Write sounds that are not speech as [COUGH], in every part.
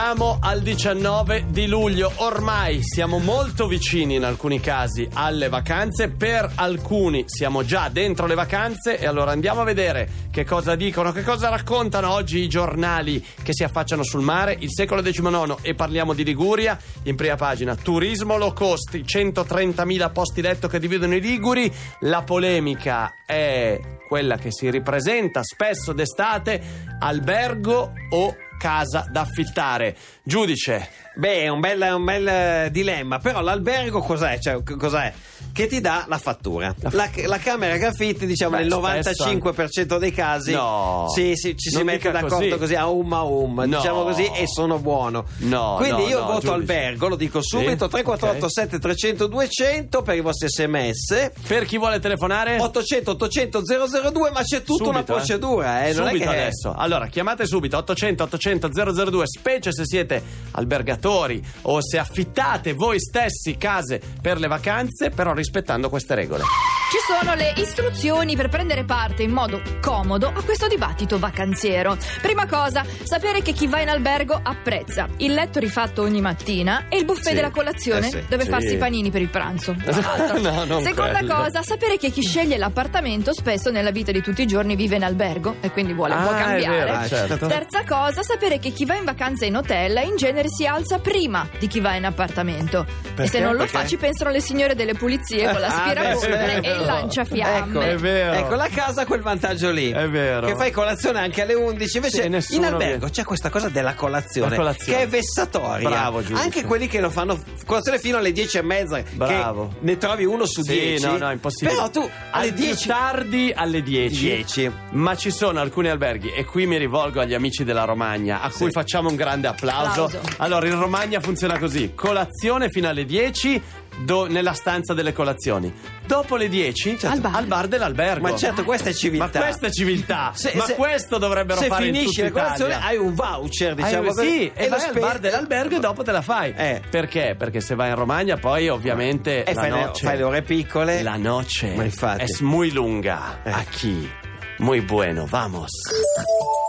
Siamo al 19 di luglio, ormai siamo molto vicini in alcuni casi alle vacanze, per alcuni siamo già dentro le vacanze. E allora andiamo a vedere che cosa dicono, che cosa raccontano oggi i giornali che si affacciano sul mare, il secolo XIX e parliamo di Liguria, in prima pagina turismo low cost, i 130.000 posti letto che dividono i Liguri, la polemica è quella che si ripresenta spesso d'estate, albergo o casa da affittare. Giudice. Beh, è un bel, un bel eh, dilemma, però l'albergo cos'è? Cioè, cos'è? Che ti dà la fattura. La, la camera che affitti, diciamo, Beh, nel spesso 95% dei casi No. sì, sì, ci si Non mette d'accordo così. così, a um a um, No. diciamo così, e sono buono. No, Quindi io voto giudice. albergo, lo dico subito, Sì, 348 ok. 7300 200 per i vostri sms. Per chi vuole telefonare? 800 800 002 ma c'è tutta una Subito, eh. procedura eh, non è subito che adesso. Allora, chiamate subito 800 800 002, specie se siete albergatori o se affittate voi stessi case per le vacanze, però rispettando queste regole. Ci sono le istruzioni per prendere parte in modo comodo a questo dibattito vacanziero. Prima cosa, sapere che chi va in albergo apprezza il letto rifatto ogni mattina e il buffet Sì, della colazione eh sì, dove sì. farsi i panini per il pranzo. [LAUGHS] No, Seconda quello. cosa, sapere che chi sceglie l'appartamento spesso nella vita di tutti i giorni vive in albergo e quindi vuole un po' Ah, è cambiare. vero, certo. Terza cosa, sapere che chi va in vacanza in hotel in genere si alza prima di chi va in appartamento. E Perché? se non lo Perché? fa ci pensano le signore delle pulizie con [LAUGHS] Ah, l'aspirapolvere beh, e il lanciafiamme. Ecco, È vero. Ecco, la casa ha quel vantaggio lì. È vero. Che fai colazione anche alle 11. Invece Sì, in albergo viene. c'è questa cosa della colazione, La colazione. che è vessatoria. Bravo, giudice. Anche quelli che lo fanno colazione fino alle 10 e mezza. Bravo. Che ne trovi uno su Sì, 10. no, no, impossibile. Però tu alle Al più 10. tardi alle 10. 10. Ma ci sono alcuni alberghi e qui mi rivolgo agli amici della Romagna a cui facciamo un grande applauso. Applauso. Allora, in Romagna funziona così: colazione fino alle 10 do- nella stanza delle colazioni. Dopo le 10 Al bar. dell'albergo. Ma certo, questa è civiltà. Ma questa è civiltà. Se- Ma se- questo dovrebbero se fare in finisci tutta la colazione Italia. hai un voucher, diciamo così, sì, e vai al bar dell'albergo e dopo te la fai. Eh. Perché? Perché se vai in Romagna poi ovviamente E la fai le, noce, fai le ore piccole. la noche Ma infatti. es muy lunga. Eh. Aquí. Muy bueno, vamos.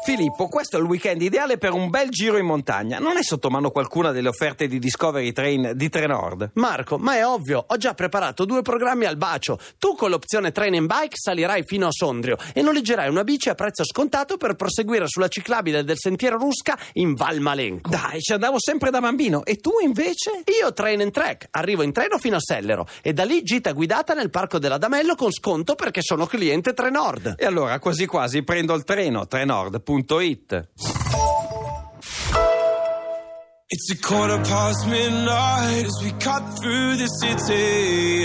Filippo, questo è il weekend ideale per un bel giro in montagna. Non è sotto mano qualcuna delle offerte di Discovery Train di Trenord? Marco, ma è ovvio, ho già preparato due programmi al bacio. Tu con l'opzione Train and Bike salirai fino a Sondrio e noleggerai una bici a prezzo scontato per proseguire sulla ciclabile del sentiero Rusca in Val Malenco. Dai, ci andavo sempre da bambino. E tu invece? Io train and track, arrivo in treno fino a Sellero e da lì gita guidata nel parco dell'Adamello con sconto perché sono cliente Trenord. E allora quasi quasi prendo il treno, trenord.it. It's a quarter past midnight as we cut through the city.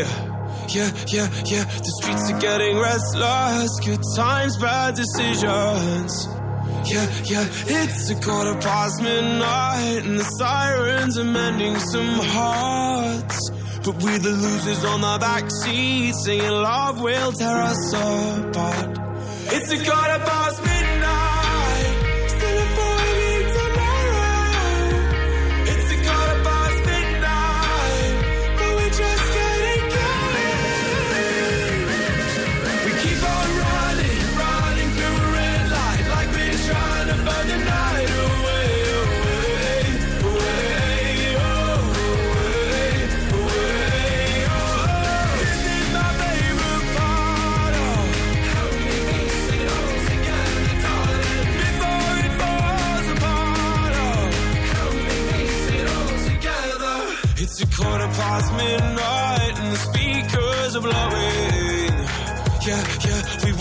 Yeah, yeah, yeah. The streets are getting restless. Good times, bad decisions. Yeah, yeah. It's a quarter past midnight and the sirens are mending some hearts. But we're the losers on the back seat, singing love will tear us apart. It's a quarter past midnight.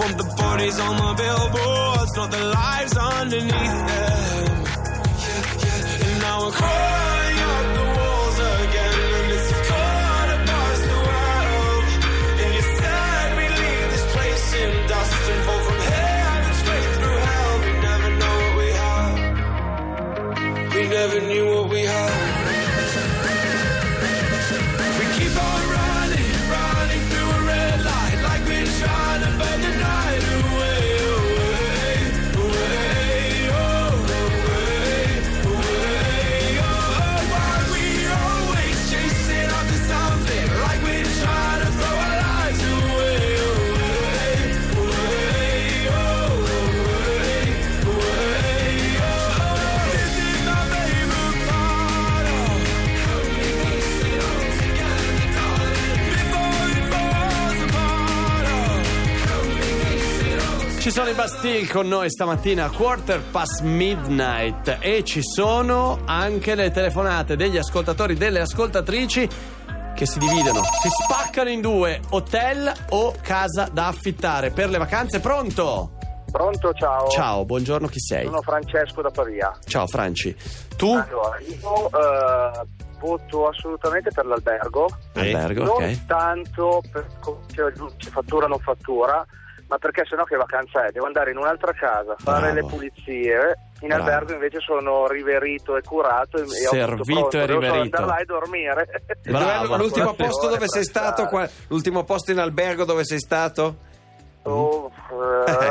Want the bodies on the billboards, not the lives underneath them. Yeah, yeah, and now we're crawling Ci sono i Bastille con noi stamattina a quarter past midnight e ci sono anche le telefonate degli ascoltatori, delle ascoltatrici che si dividono, si spaccano in due, hotel o casa da affittare per le vacanze. Pronto? Pronto, ciao. Ciao, buongiorno, chi sei? Sono Francesco da Pavia. Ciao Franci. Tu? Allora, io eh, voto assolutamente per l'albergo. Albergo, non ok. tanto per se fattura o non fattura, ma perché sennò che vacanza è? Devo andare in un'altra casa, fare Bravo. le pulizie. In Bravo. albergo invece sono riverito e curato e, e Servito pronto. e Devo riverito. andare là e dormire. Bravo. L'ultimo posto dove sei stato? Qual- L'ultimo posto in albergo dove sei stato? Oh, eh,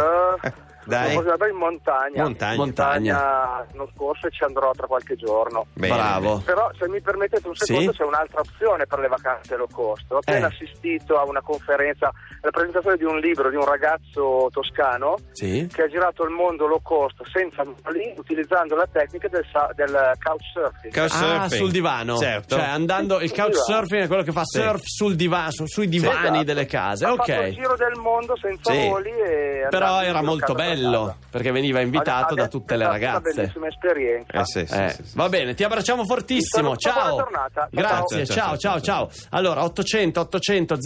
Dai. sono stato in montagna. Montagna. Montagna. l'anno scorso e ci andrò tra qualche giorno. Bene, Bravo. Però se mi permettete un Sì? secondo c'è un'altra opzione per le vacanze low cost. Ho appena Eh. assistito a una conferenza, alla presentazione di un libro di un ragazzo toscano Sì? che ha girato il mondo low cost senza mali utilizzando la tecnica del, del couchsurfing. Couchsurfing. Ah, sul divano. Certo. Cioè, andando, il couchsurfing è quello che fa Sì. surf sul divano, su- sui divani Esatto. delle case. Ha fatto il Ok. giro del mondo senza Sì. voli e Però era molto per bello perché veniva invitato da tutte le ragazze. Una bellissima esperienza. Eh sì, sì, Eh, sì, sì. Va bene, ti abbracciamo fortissimo. Ciao. buona giornata. Ciao, Grazie, ciao. ciao, ciao, ciao. Allora, 800 800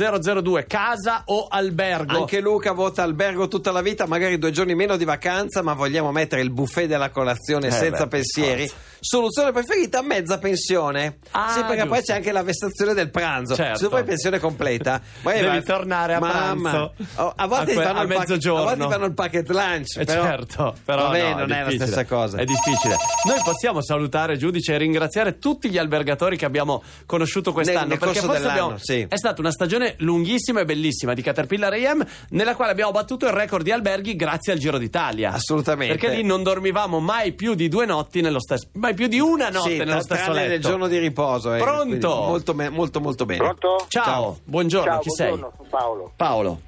002 casa o albergo? Anche Luca vota albergo tutta la vita, magari due giorni meno di vacanza, ma vogliamo mettere il buffet della colazione Eh, senza beh, pensieri. forza. Soluzione preferita, mezza pensione. Ah, sì, perché poi giusto. c'è anche la vessazione del pranzo. Certo. Se tu fai pensione completa, Devi vai- tornare a Mamma. pranzo. Oh, a volte A que- fanno a il pac- mezzogiorno. A volte fanno il packet lunch. Eh, però, certo, però vabbè, no, non è, la difficile. stessa cosa. È difficile. Noi possiamo salutare giudice e ringraziare tutti gli albergatori che abbiamo conosciuto quest'anno. Nel- nel perché forse abbiamo- sì. è stata una stagione lunghissima e bellissima di Caterpillar AM, nella quale abbiamo battuto il record di alberghi grazie al Giro d'Italia. Assolutamente. Perché lì non dormivamo mai più di due notti nello stesso, mai più di una notte Sì, nello stesso letto. nel giorno di riposo. eh, Pronto? Molto, me- molto, molto bene. Pronto? Ciao, Ciao. buongiorno, Ciao, chi buongiorno, sono Paolo. sei? Paolo.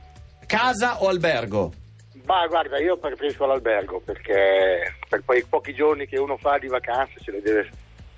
Casa o albergo? Ma guarda, io preferisco l'albergo perché per quei pochi giorni che uno fa di vacanze se le deve,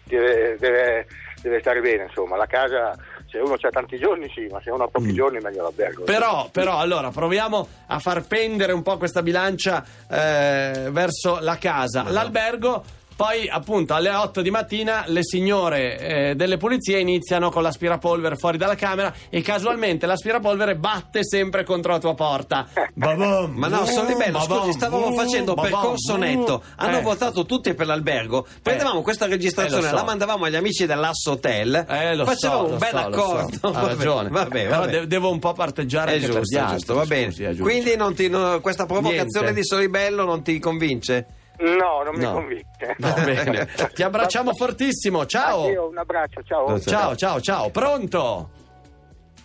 deve, deve- deve stare bene, insomma. La casa, se uno ha tanti giorni sì, ma se uno ha pochi giorni è meglio l'albergo. Mm. Però, però, allora, proviamo a far pendere un po' questa bilancia eh, verso la casa. L'albergo, poi appunto alle 8 di mattina le signore eh, delle pulizie iniziano con l'aspirapolvere fuori dalla camera e casualmente l'aspirapolvere batte sempre contro la tua porta. [LAUGHS] Babam, Ma no, sono bello, babam, scusi, stavamo facendo babam, percorso netto. Hanno Eh. votato tutti per l'albergo. Prendevamo questa registrazione, Eh, so. la mandavamo agli amici dell'Asso Hotel. Eh, lo facevamo so, un bel so, accordo. Ha ragione. [LAUGHS] Vabbè, Però vabbè. de- devo un po' parteggiare per giusto, gli è altri, giusto, va bene. scusi, eh. Quindi non ti- no, questa provocazione Niente. di Solibello non ti convince? No, non mi No. convince. Va [LAUGHS] bene. Ti abbracciamo fortissimo. Ciao. Addio, un abbraccio, ciao. Ciao, ciao, ciao. Pronto?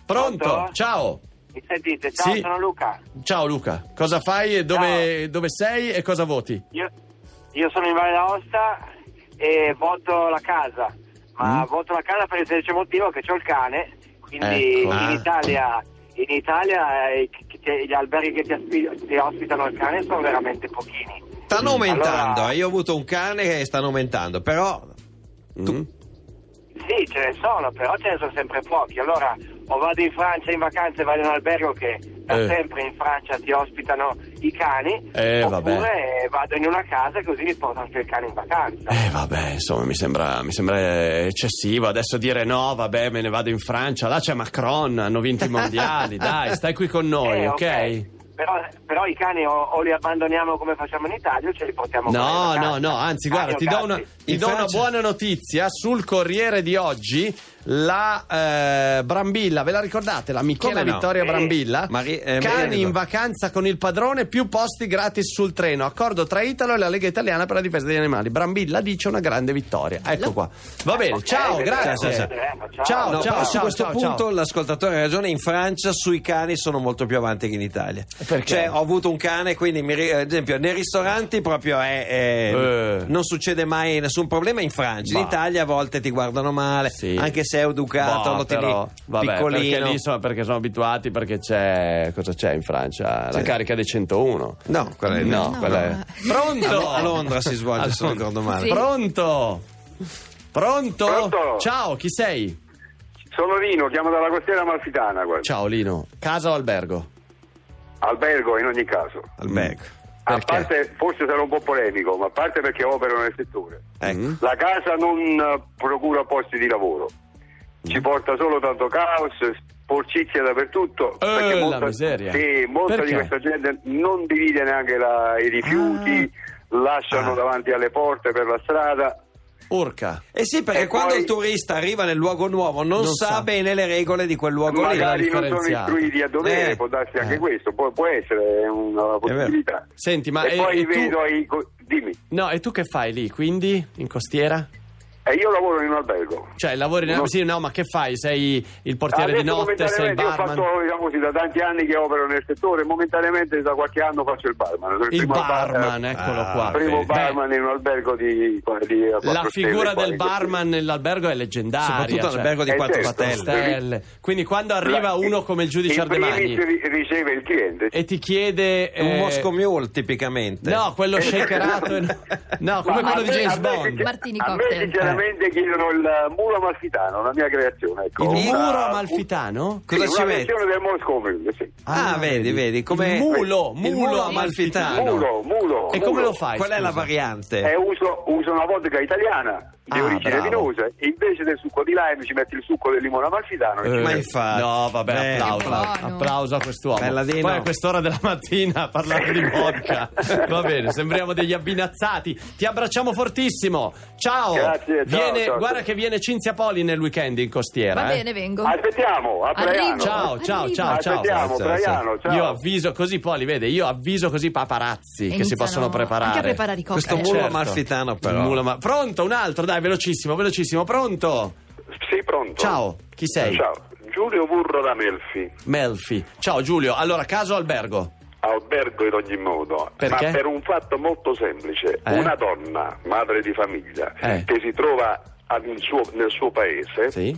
Pronto? Pronto? Ciao. Mi sentite? Ciao, Sì. sono Luca. Ciao Luca. Cosa fai e dove, dove sei e cosa voti? Io, io sono in Valle d'Aosta e voto la casa. Ma Mm. voto la casa per il semplice motivo che c'ho il cane. Quindi Ecco. in Ah. Italia, in Italia eh, gli alberghi che ti, aspi- ti ospitano il cane sono veramente pochini. Stanno aumentando, Allora- eh. io ho avuto un cane e stanno aumentando, però Mm? Sì, ce ne sono, però ce ne sono sempre pochi. Allora, o vado in Francia in vacanza e vado in un albergo che da Eh. sempre in Francia ti ospitano i cani, Eh, oppure vabbè. vado in una casa e così mi porto anche il cane in vacanza. Eh vabbè, insomma, mi sembra, mi sembra eccessivo adesso dire no, vabbè, me ne vado in Francia, là c'è Macron, hanno vinto i mondiali, [LAUGHS] dai, stai qui con noi, Eh, ok? Però, però i cani o, o li abbandoniamo come facciamo in Italia o ce li portiamo con No, no, no, anzi, guarda, ti do, una, ti do una buona notizia. Sul Corriere di oggi, la eh, Brambilla, ve la ricordate? La Michela Come no? Vittoria Sì. Brambilla? Mari- eh, Cani Mariano. in vacanza con il padrone, più posti gratis sul treno. Accordo tra Italo e la Lega Italiana per la difesa degli animali. Brambilla dice una grande vittoria. Ecco qua. Va bene, Ok, ciao, grazie. Ciao, ciao. Ciao, No, ciao, però su questo ciao, punto ciao. l'ascoltatore ha ragione, in Francia sui cani sono molto più avanti che in Italia. Perché? Cioè, ho avuto un cane, quindi mi ri- ad esempio nei ristoranti proprio è, è- Eh. non succede mai nessun problema in Francia. In. Italia a volte ti guardano male, Sì. anche se è educato, Boh, lo tieni però, vabbè, perché piccolino. lì sono, perché sono abituati, perché c'è. Cosa c'è in Francia? La carica dei 101. No, quella è No, No. quella è. Pronto? A Londra si svolge, se non ricordo male. Sì. Pronto? Pronto? Pronto? Ciao, chi sei? Sono Rino, chiamo dalla costiera amalfitana. guarda. Ciao Lino. Casa o albergo? Albergo in ogni caso. Albergo. A Perché? parte, forse sarò un po' polemico, ma a parte perché opero nel settore. Ecco. La casa non eh, procura posti di lavoro. Ci porta solo tanto caos, sporcizia dappertutto. Eh, perché la molta, miseria. Sì, molta Perché? di questa gente non divide neanche la- i rifiuti, lasciano Ah. davanti alle porte per la strada. Urca. Eh sì, perché E quando poi- il turista arriva nel luogo nuovo non, Non sa, sa. bene le regole di quel luogo lì. Magari non sono istruiti a dovere, Eh, può darsi anche eh. questo, può, può essere una possibilità. Senti, ma e e- poi e tu- vedo i... co- Dimmi, No, e tu che fai lì, quindi? In costiera? E io lavoro in un albergo. Cioè, lavori... No. Sì, no, ma che fai? Sei il portiere di Adesso notte, sei il momentaneamente ho barman? fatto diciamo così, da tanti anni che opero nel settore, momentaneamente da qualche anno faccio il barman. Il primo barman, bar- eccolo Ah, qua. primo Beh, barman in un albergo di, di la quattro figura stelle del in barman nell'albergo è leggendaria. Soprattutto cioè, all'albergo di Eh, 4 certo. stelle. Quindi quando arriva La- uno come il giudice in Ardemagni ri- riceve il cliente. e ti chiede... Un eh, Moscow Mule tipicamente. No, quello shakerato. [LAUGHS] No, come quello di me- James Bond. Martini cocktail. Sinceramente chiedono il mulo amalfitano, la mia creazione. Ecco. Il Una- muro amalfitano? Sì, Cosa ci una metti? del Moscow Mule, sì. Ah, vedi, vedi, come Il mulo, mulo mulo amalfitano. Mulo, mulo. E come mulo. lo fai? Qual è la scusa? variante? Eh, uso, uso una vodka italiana di Ah, origine vinosa e invece del succo di lime ci metti il succo del limone amalfitano e Eh, Ma infatti. No, vabbè, Beh, applauso, buono. applauso a quest'uomo. Bella. Poi a quest'ora della mattina a parlare di vodka. [LAUGHS] Va bene, sembriamo degli abbinazzati. Ti abbracciamo fortissimo. Ciao. Grazie, Viene- ciao. Guarda che viene Cinzia Poli nel weekend in costiera. Va eh. bene, vengo. Aspettiamo, a. Traiano. Ciao, ciao, Arrivo. ciao, ciao. Aspettiamo, Ciao, ciao. Io avviso così, Poli, vede, io avviso così paparazzi che si possono preparare. Anche a preparare i Questo cocktail. mulo Certo. amalfitano però. Mulo ma- Pronto, un altro, dai, velocissimo, velocissimo, pronto. Sì, pronto. Ciao, chi sei? Ciao, Giulio Burro da Melfi. Melfi. Ciao Giulio, allora caso albergo. Albergo in ogni modo, Perché? ma per un fatto molto semplice. Eh? Una donna, madre di famiglia, Eh. che si trova suo- nel suo paese, Sì.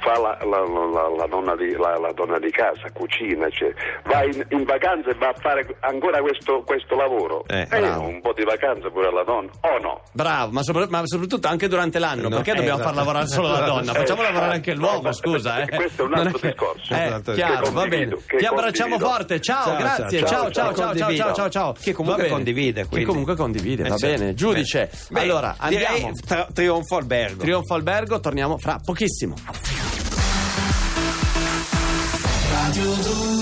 Fa la, la- la- la donna di, la- la donna di casa, cucina, cioè, va in, in vacanza e va a fare ancora questo, questo lavoro. Eh, bravo. un po' di vacanza pure alla donna, o no? Bravo, ma, sopra- ma soprattutto anche durante l'anno, No, perché eh, dobbiamo esatto. far lavorare solo la donna? Facciamo Eh, lavorare anche l'uomo, no, scusa. Eh. questo è un altro che- discorso. Eh, altro chiaro, va Che bene. che Ti abbracciamo condivido. forte, ciao, Ciao, grazie, ciao, ciao, ciao, ciao, ciao, ciao, ciao, ciao, ciao. Che comunque condivide, Che quindi. comunque condivide, Eh, va certo. bene. Giudice, Beh, allora direi andiamo. tra- trionfo albergo. Trionfo albergo, torniamo fra pochissimo. Hold on.